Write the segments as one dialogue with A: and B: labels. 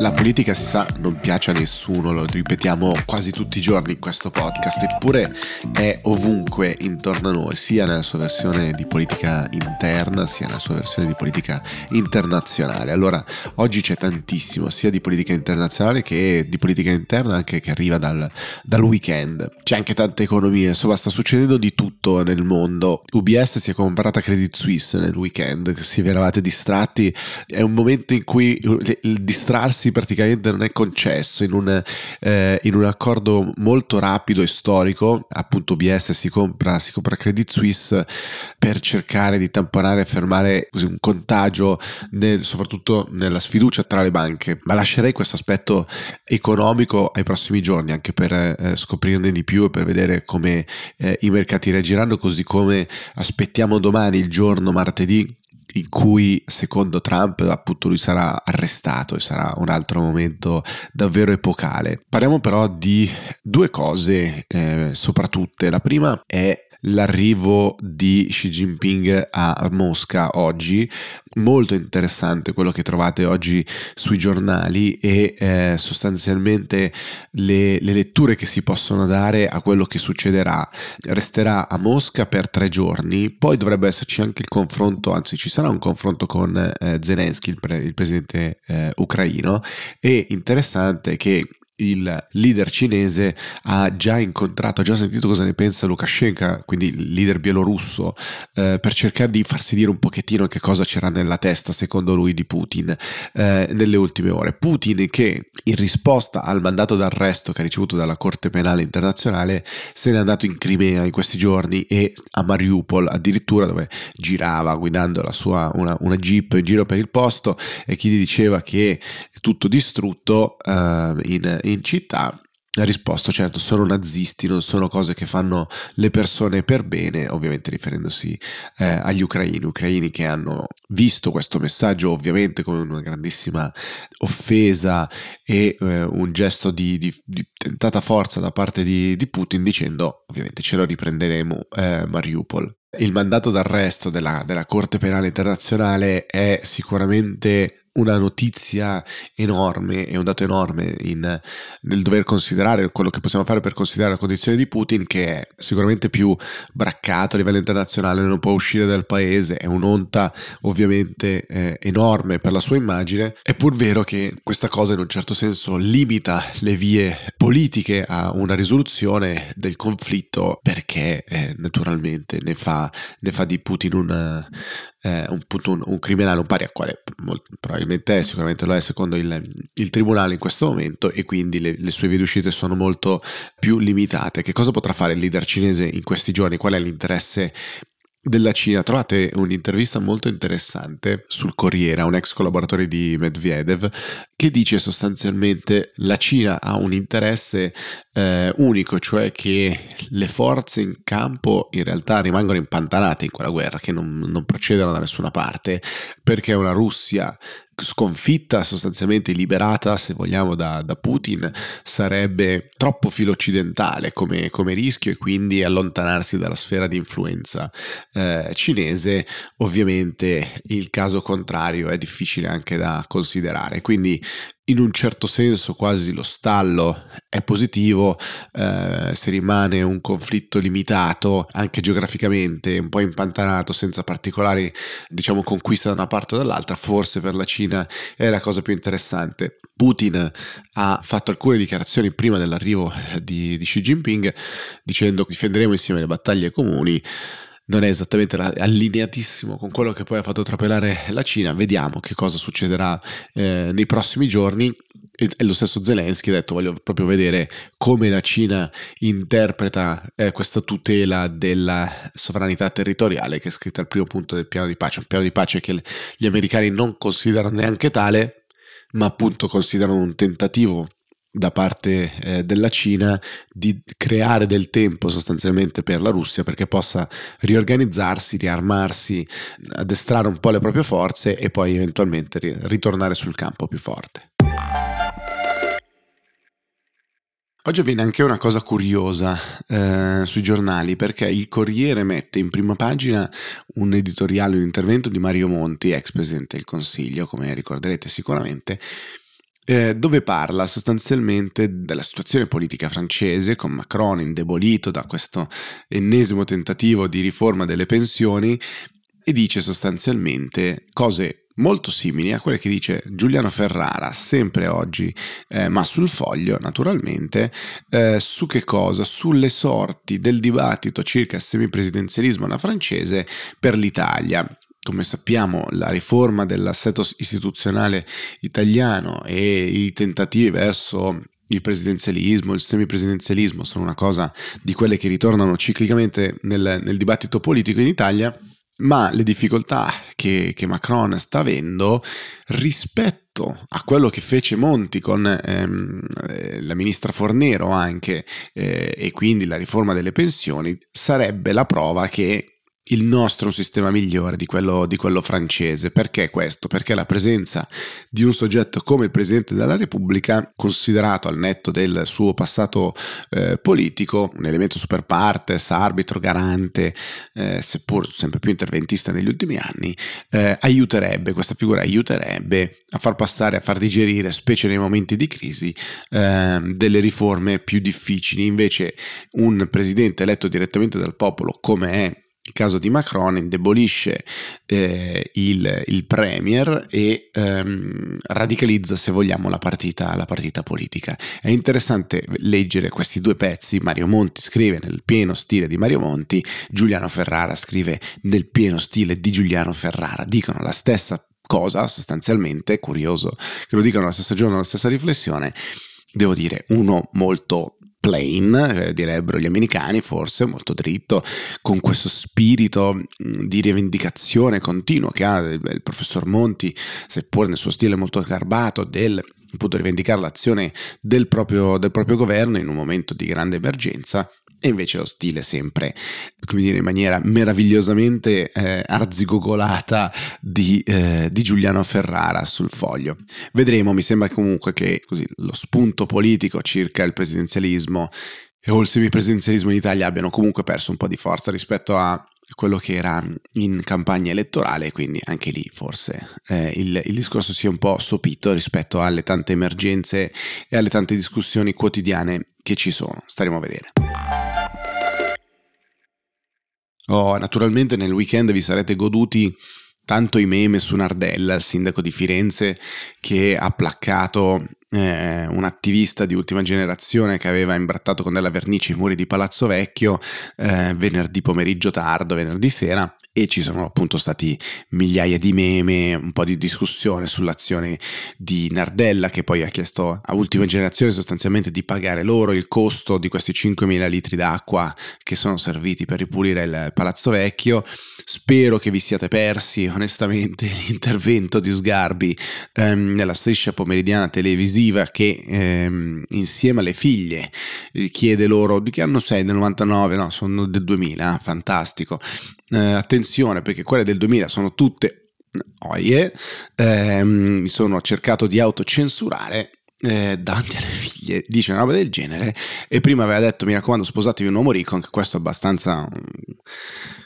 A: La politica si sa non piace a nessuno, lo ripetiamo quasi tutti i giorni in questo podcast, eppure è ovunque intorno a noi, sia nella sua versione di politica interna, sia nella sua versione di politica internazionale. Allora, oggi c'è tantissimo, sia di politica internazionale che di politica interna, anche che arriva dal, dal weekend. C'è anche tanta economia, insomma, sta succedendo di tutto nel mondo. UBS si è comprata Credit Suisse nel weekend, se vi eravate distratti, è un momento in cui il distrarsi ragazzi praticamente non è concesso in un, eh, in un accordo molto rapido e storico appunto BS si compra, si compra Credit Suisse per cercare di tamponare e fermare così, un contagio nel, soprattutto nella sfiducia tra le banche. Ma lascerei questo aspetto economico ai prossimi giorni anche per eh, scoprirne di più e per vedere come eh, i mercati reagiranno così come aspettiamo domani il giorno martedì in cui secondo Trump appunto lui sarà arrestato e sarà un altro momento davvero epocale. Parliamo però di due cose eh, soprattutto. La prima è l'arrivo di Xi Jinping a Mosca oggi. Molto interessante quello che trovate oggi sui giornali e eh, sostanzialmente le, le, letture che si possono dare a quello che succederà. Resterà a Mosca per tre giorni, poi dovrebbe esserci anche il confronto, anzi ci sarà un confronto con eh, Zelensky, il, pre, il presidente eh, ucraino. E interessante che il leader cinese ha già incontrato, ha già sentito cosa ne pensa Lukashenko, quindi il leader bielorusso, eh, per cercare di farsi dire un pochettino che cosa c'era nella testa, secondo lui, di Putin eh, nelle ultime ore. Putin che in risposta al mandato d'arresto che ha ricevuto dalla Corte Penale Internazionale se n'è andato in Crimea in questi giorni e a Mariupol addirittura dove girava guidando la sua, una, una jeep in giro per il posto e chi gli diceva che è tutto distrutto eh, in in città ha risposto certo sono nazisti, non sono cose che fanno le persone per bene, ovviamente riferendosi eh, agli ucraini, ucraini che hanno visto questo messaggio ovviamente come una grandissima offesa e eh, un gesto di, di, di, tentata forza da parte di, di, Putin dicendo ovviamente ce lo riprenderemo eh, Mariupol. Il mandato d'arresto della, della Corte Penale Internazionale è sicuramente una notizia enorme e un dato enorme in, nel dover considerare quello che possiamo fare per considerare la condizione di Putin che è sicuramente più braccato a livello internazionale, non può uscire dal paese, è un'onta ovviamente eh, enorme per la sua immagine, è pur vero che questa cosa in un certo senso limita le vie politiche a una risoluzione del conflitto perché eh, naturalmente ne fa, ne fa di Putin un, eh, un, un, un, criminale, un pari a quale molto, probabilmente è, sicuramente lo è secondo il, il, tribunale in questo momento e quindi le, le, sue vie d'uscita sono molto più limitate. Che cosa potrà fare il leader cinese in questi giorni? Qual è l'interesse della Cina. Trovate un'intervista molto interessante sul Corriere a un ex collaboratore di Medvedev che dice sostanzialmente la Cina ha un interesse eh, unico, cioè che le forze in campo in realtà rimangono impantanate in quella guerra, che non, non procedono da nessuna parte, perché una Russia sconfitta, sostanzialmente liberata, se vogliamo, da, da Putin, sarebbe troppo filo-occidentale come, come, rischio e quindi allontanarsi dalla sfera di influenza eh, cinese. Ovviamente il caso contrario è difficile anche da considerare. Quindi in un certo senso quasi lo stallo è positivo, eh, se rimane un conflitto limitato anche geograficamente, un po' impantanato, senza particolari diciamo conquiste da una parte o dall'altra, forse per la Cina è la cosa più interessante. Putin ha fatto alcune dichiarazioni prima dell'arrivo di, di Xi Jinping dicendo difenderemo insieme le battaglie comuni non è esattamente allineatissimo con quello che poi ha fatto trapelare la Cina. Vediamo che cosa succederà eh, nei prossimi giorni. E, lo stesso Zelensky ha detto voglio proprio vedere come la Cina interpreta eh, questa tutela della sovranità territoriale che è scritta al primo punto del piano di pace, un piano di pace che gli americani non considerano neanche tale, ma appunto considerano un tentativo da parte eh, della Cina di creare del tempo sostanzialmente per la Russia perché possa riorganizzarsi, riarmarsi, addestrare un po' le proprie forze e poi eventualmente ritornare sul campo più forte. Oggi avviene anche una cosa curiosa eh, sui giornali perché il Corriere mette in prima pagina un editoriale, un intervento di Mario Monti, ex presidente del Consiglio, come ricorderete sicuramente, eh, dove parla sostanzialmente della situazione politica francese con Macron indebolito da questo ennesimo tentativo di riforma delle pensioni e dice sostanzialmente cose molto simili a quelle che dice Giuliano Ferrara sempre oggi, eh, ma sul foglio naturalmente, eh, su che cosa? Sulle sorti del dibattito circa il semipresidenzialismo alla francese per l'Italia come sappiamo la riforma dell'assetto istituzionale italiano e i tentativi verso il presidenzialismo, il semipresidenzialismo sono una cosa di quelle che ritornano ciclicamente nel, nel dibattito politico in Italia ma le difficoltà che, che, Macron sta avendo rispetto a quello che fece Monti con ehm, eh, la ministra Fornero anche eh, e quindi la riforma delle pensioni sarebbe la prova che il nostro è un sistema migliore di quello, di quello, francese. Perché questo? Perché la presenza di un soggetto come il Presidente della Repubblica, considerato al netto del suo passato eh, politico, un elemento super partes, arbitro, garante, eh, seppur sempre più interventista negli ultimi anni, eh, aiuterebbe, questa figura aiuterebbe a far passare, a far digerire, specie nei momenti di crisi, ehm, delle riforme più difficili. Invece un Presidente eletto direttamente dal popolo, come è il caso di Macron indebolisce eh, il, il, Premier e ehm, radicalizza, se vogliamo, la partita, la partita, politica. È interessante leggere questi due pezzi. Mario Monti scrive nel pieno stile di Mario Monti, Giuliano Ferrara scrive nel pieno stile di Giuliano Ferrara. Dicono la stessa cosa sostanzialmente, curioso che lo dicano la stessa giorno, la stessa riflessione. Devo dire, uno molto plain, eh, direbbero gli americani, forse molto dritto, con questo spirito di rivendicazione continuo che ha il, il professor Monti, seppur nel suo stile molto garbato, del appunto rivendicare l'azione del proprio, del proprio governo in un momento di grande emergenza e invece lo stile sempre, come dire, in maniera meravigliosamente eh, arzigogolata di, eh, di, Giuliano Ferrara sul foglio. Vedremo, mi sembra comunque che così, lo spunto politico circa il presidenzialismo o il semipresidenzialismo in Italia abbiano comunque perso un po' di forza rispetto a quello che era in campagna elettorale, quindi anche lì forse eh, il, il, discorso si è un po' sopito rispetto alle tante emergenze e alle tante discussioni quotidiane che ci sono. Staremo a vedere. Oh, naturalmente nel weekend vi sarete goduti tanto i meme su Nardella, il sindaco di Firenze, che ha placcato eh, un attivista di ultima generazione che aveva imbrattato con della vernice i muri di Palazzo Vecchio eh, venerdì pomeriggio tardo, venerdì sera e ci sono appunto stati migliaia di meme, un po' di discussione sull'azione di Nardella che poi ha chiesto a ultima generazione sostanzialmente di pagare loro il costo di questi 5.000 litri d'acqua che sono serviti per ripulire il Palazzo Vecchio. Spero che vi siate persi onestamente l'intervento di Sgarbi ehm, nella striscia pomeridiana televisiva che ehm, insieme alle figlie eh, chiede loro di che anno sei? Del 99? No, sono del 2000, fantastico eh, attenzione perché quelle del 2000 sono tutte oie, eh, mi sono cercato di autocensurare eh, davanti alle figlie dice una roba del genere e prima aveva detto mi raccomando sposatevi un uomo ricco anche questo è abbastanza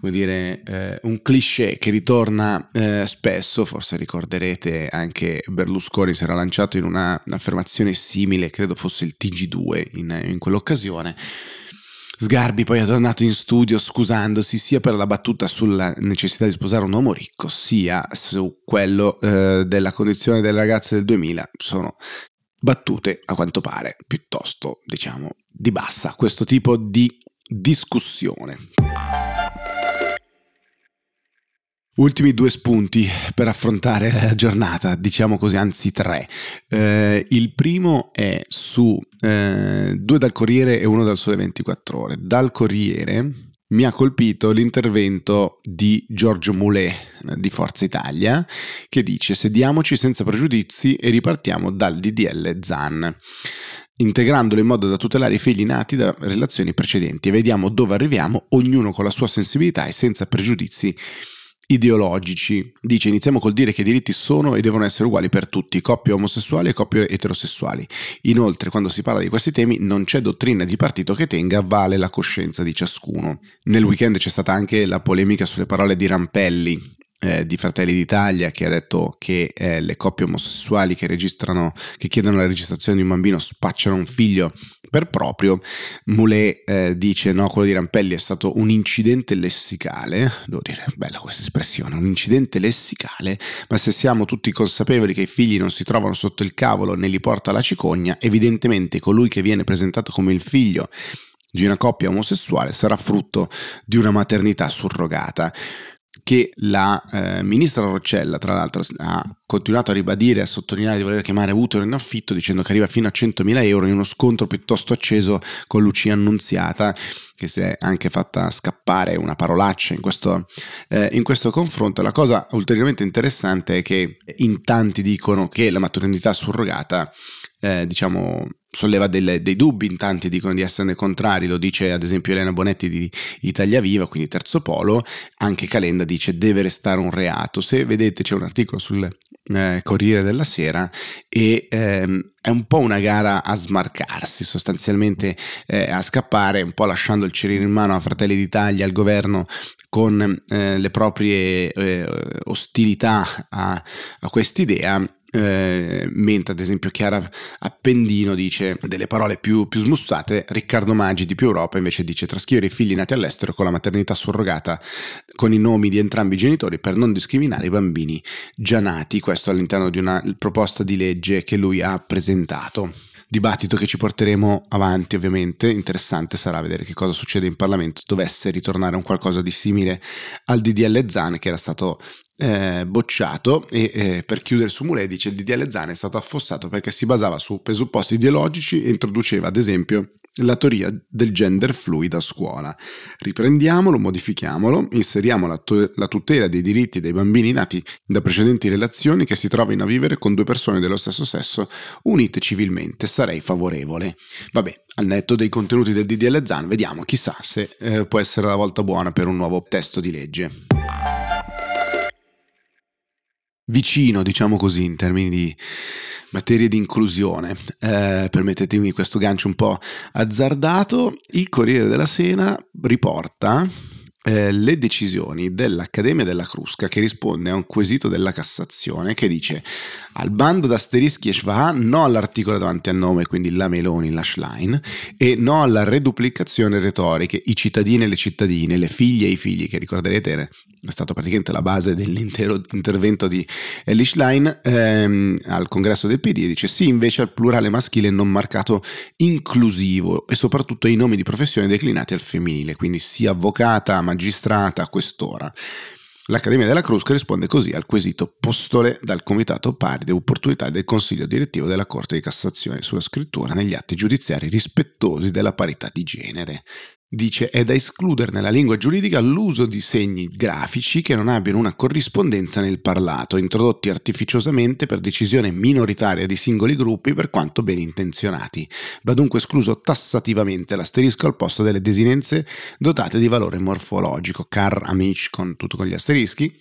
A: come dire eh, un cliché che ritorna eh, spesso forse ricorderete anche Berlusconi si era lanciato in una, un'affermazione simile credo fosse il TG2 in, in quell'occasione Sgarbi poi è tornato in studio scusandosi sia per la battuta sulla necessità di sposare un uomo ricco, sia su quello eh, della condizione delle ragazze del 2000. Sono battute, a quanto pare, piuttosto, diciamo, di bassa questo tipo di discussione. Ultimi due spunti per affrontare la giornata, diciamo così, anzi tre. Eh, il primo è su eh, due dal Corriere e uno dal Sole 24 Ore. Dal Corriere mi ha colpito l'intervento di Giorgio Moulet eh, di Forza Italia che dice sediamoci senza pregiudizi e ripartiamo dal DDL ZAN integrandolo in modo da tutelare i figli nati da relazioni precedenti. E vediamo dove arriviamo, ognuno con la sua sensibilità e senza pregiudizi ideologici. Dice iniziamo col dire che i diritti sono e devono essere uguali per tutti, coppie omosessuali e coppie eterosessuali. Inoltre, quando si parla di questi temi non c'è dottrina di partito che tenga vale la coscienza di ciascuno. Nel weekend c'è stata anche la polemica sulle parole di Rampelli eh, di Fratelli d'Italia che ha detto che eh, le coppie omosessuali che che chiedono la registrazione di un bambino spacciano un figlio per proprio. Moulet eh, dice no, quello di Rampelli è stato un incidente lessicale, devo dire, bella questa espressione, un incidente lessicale, ma se siamo tutti consapevoli che i figli non si trovano sotto il cavolo né li porta la cicogna, evidentemente colui che viene presentato come il figlio di una coppia omosessuale sarà frutto di una maternità surrogata che la eh, ministra Roccella, tra l'altro, ha continuato a ribadire e a sottolineare di voler chiamare utero in affitto, dicendo che arriva fino a 100.000 euro in uno scontro piuttosto acceso con Lucia Annunziata, che si è anche fatta scappare una parolaccia in questo, eh, in questo confronto. La cosa ulteriormente interessante è che in tanti dicono che la maternità surrogata, eh, diciamo, solleva delle, dei dubbi, in tanti dicono di esserne contrari, lo dice ad esempio Elena Bonetti di Italia Viva, quindi Terzo Polo, anche Calenda dice deve restare un reato. Se vedete c'è un articolo sul eh, Corriere della Sera e ehm, è un po' una gara a smarcarsi, sostanzialmente eh, a scappare, un po' lasciando il cerino in mano a Fratelli d'Italia, al governo con eh, le proprie eh, ostilità a, a quest'idea eh, mentre ad esempio Chiara Appendino dice delle parole più, più, smussate, Riccardo Maggi di Più Europa invece dice trascrivere i figli nati all'estero con la maternità surrogata con i nomi di entrambi i genitori per non discriminare i bambini già nati, questo all'interno di una proposta di legge che lui ha presentato. Dibattito che ci porteremo avanti ovviamente, interessante sarà vedere che cosa succede in Parlamento, dovesse ritornare un qualcosa di simile al DDL Zan che era stato eh, bocciato e eh, per chiudere su Moulet dice il DDL Zan è stato affossato perché si basava su presupposti ideologici e introduceva ad esempio la teoria del gender fluid a scuola. Riprendiamolo, modifichiamolo, inseriamo la, to- la, tutela dei diritti dei bambini nati da precedenti relazioni che si trovino a vivere con due persone dello stesso sesso unite civilmente. Sarei favorevole. Vabbè, al netto dei contenuti del DDL Zan, vediamo, chissà se eh, può essere la volta buona per un nuovo testo di legge vicino, diciamo così, in termini di materie di inclusione. Eh, permettetemi questo gancio un po' azzardato. Il Corriere della Sena riporta eh, le decisioni dell'Accademia della Crusca che risponde a un quesito della Cassazione che dice al bando d'asterischi e schwa no all'articolo davanti al nome, quindi la Meloni, la Schlein, e no alla reduplicazione retoriche, i cittadini e le cittadine, le figlie e i figli, che ricorderete è stato praticamente la base dell'intero intervento di Ellie Schlein ehm, al congresso del PD, dice sì invece al plurale maschile non marcato inclusivo e soprattutto ai nomi di professione declinati al femminile, quindi sia avvocata, magistrata, questora. L'Accademia della Crusca risponde così al quesito postole dal Comitato Pari e Opportunità del Consiglio Direttivo della Corte di Cassazione sulla scrittura negli atti giudiziari rispettosi della parità di genere dice è da escludere nella lingua giuridica l'uso di segni grafici che non abbiano una corrispondenza nel parlato, introdotti artificiosamente per decisione minoritaria di singoli gruppi per quanto ben intenzionati. Va dunque escluso tassativamente l'asterisco al posto delle desinenze dotate di valore morfologico, car, amici, con tutto con gli asterischi.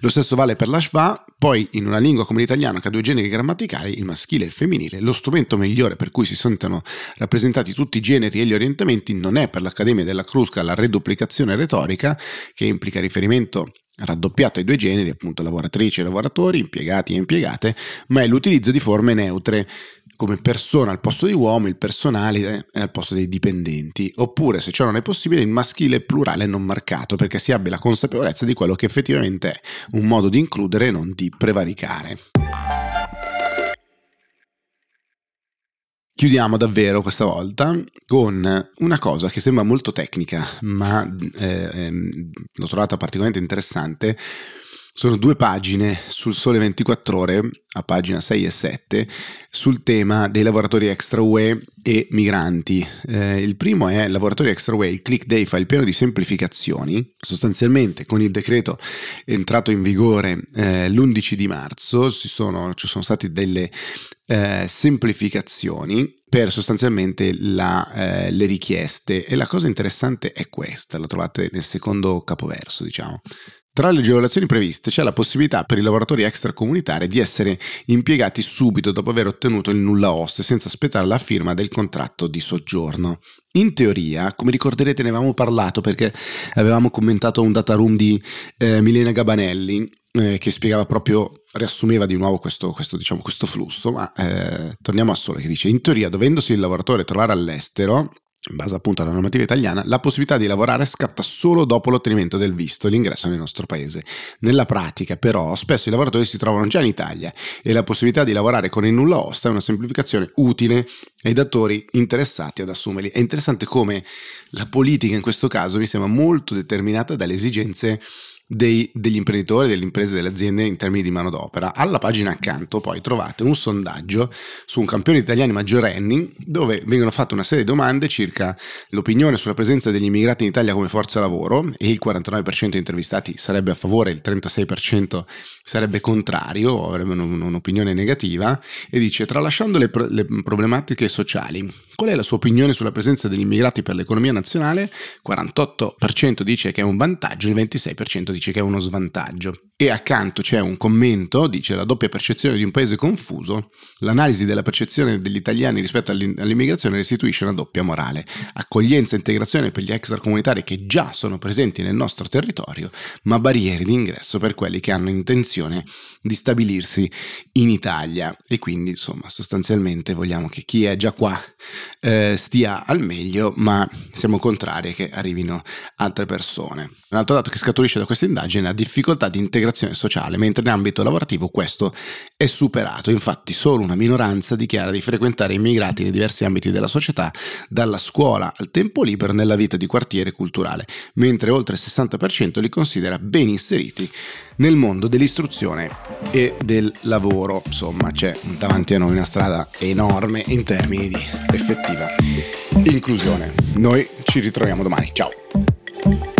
A: Lo stesso vale per la schwa, poi in una lingua come l'italiano che ha due generi grammaticali, il maschile e il femminile, lo strumento migliore per cui si sentono rappresentati tutti i generi e gli orientamenti non è per l'Accademia termine della Crusca la reduplicazione retorica, che implica riferimento raddoppiato ai due generi, appunto lavoratrici e lavoratori, impiegati e impiegate, ma è l'utilizzo di forme neutre come persona al posto di uomo, il personale al posto dei dipendenti, oppure se ciò non è possibile il maschile plurale non marcato, perché si abbia la consapevolezza di quello che effettivamente è un modo di includere e non di prevaricare. Chiudiamo davvero questa volta con una cosa che sembra molto tecnica, ma eh, ehm, l'ho trovata particolarmente interessante. Sono due pagine sul Sole 24 Ore, a pagina 6 e 7, sul tema dei lavoratori extra UE e migranti. Eh, il primo è lavoratori extra UE, il Click Day fa il piano di semplificazioni. Sostanzialmente con il decreto entrato in vigore eh, l'11 di marzo sono, ci sono state delle eh, semplificazioni per sostanzialmente la, eh, le richieste e la cosa interessante è questa, la trovate nel secondo capoverso diciamo. Tra le agevolazioni previste c'è la possibilità per i lavoratori extracomunitari di essere impiegati subito dopo aver ottenuto il nulla oste senza aspettare la firma del contratto di soggiorno. In teoria, come ricorderete ne avevamo parlato perché avevamo commentato un data room di eh, Milena Gabanelli, eh, che spiegava proprio, riassumeva di nuovo questo, questo, diciamo, questo flusso, ma eh, torniamo a Sole che dice, in teoria dovendosi il lavoratore trovare all'estero, in base appunto alla normativa italiana, la possibilità di lavorare scatta solo dopo l'ottenimento del visto e l'ingresso nel nostro paese. Nella pratica, però, spesso i lavoratori si trovano già in Italia e la possibilità di lavorare con il nulla osta è una semplificazione utile ai datori interessati ad assumerli. È interessante come la politica in questo caso mi sembra molto determinata dalle esigenze dei, degli imprenditori, delle imprese, delle aziende in termini di manodopera. Alla pagina accanto poi trovate un sondaggio su un campione di italiani maggiorenni dove vengono fatte una serie di domande circa l'opinione sulla presenza degli immigrati in Italia come forza lavoro e il 49% intervistati sarebbe a favore, il 36% sarebbe contrario, avrebbe un'opinione negativa e dice tralasciando le, le problematiche sociali, qual è la sua opinione sulla presenza degli immigrati per l'economia nazionale? 48% dice che è un vantaggio, il 26% dice dice che è uno svantaggio. E accanto c'è un commento, dice la doppia percezione di un paese confuso, l'analisi della percezione degli italiani rispetto all'immigrazione restituisce una doppia morale, accoglienza e integrazione per gli extracomunitari che già sono presenti nel nostro territorio, ma barriere di ingresso per quelli che hanno intenzione di stabilirsi in Italia. E quindi insomma sostanzialmente vogliamo che chi è già qua eh, stia al meglio, ma siamo contrari che arrivino altre persone. Un altro dato che scaturisce da questa indagine è la difficoltà di integrazione integrazione sociale, mentre in ambito lavorativo questo è superato. Infatti solo una minoranza dichiara di frequentare immigrati nei diversi ambiti della società, dalla scuola al tempo libero nella vita di quartiere culturale, mentre oltre il 60% li considera ben inseriti nel mondo dell'istruzione e del lavoro. Insomma, c'è davanti a noi una strada enorme in termini di effettiva inclusione. Noi ci ritroviamo domani. Ciao!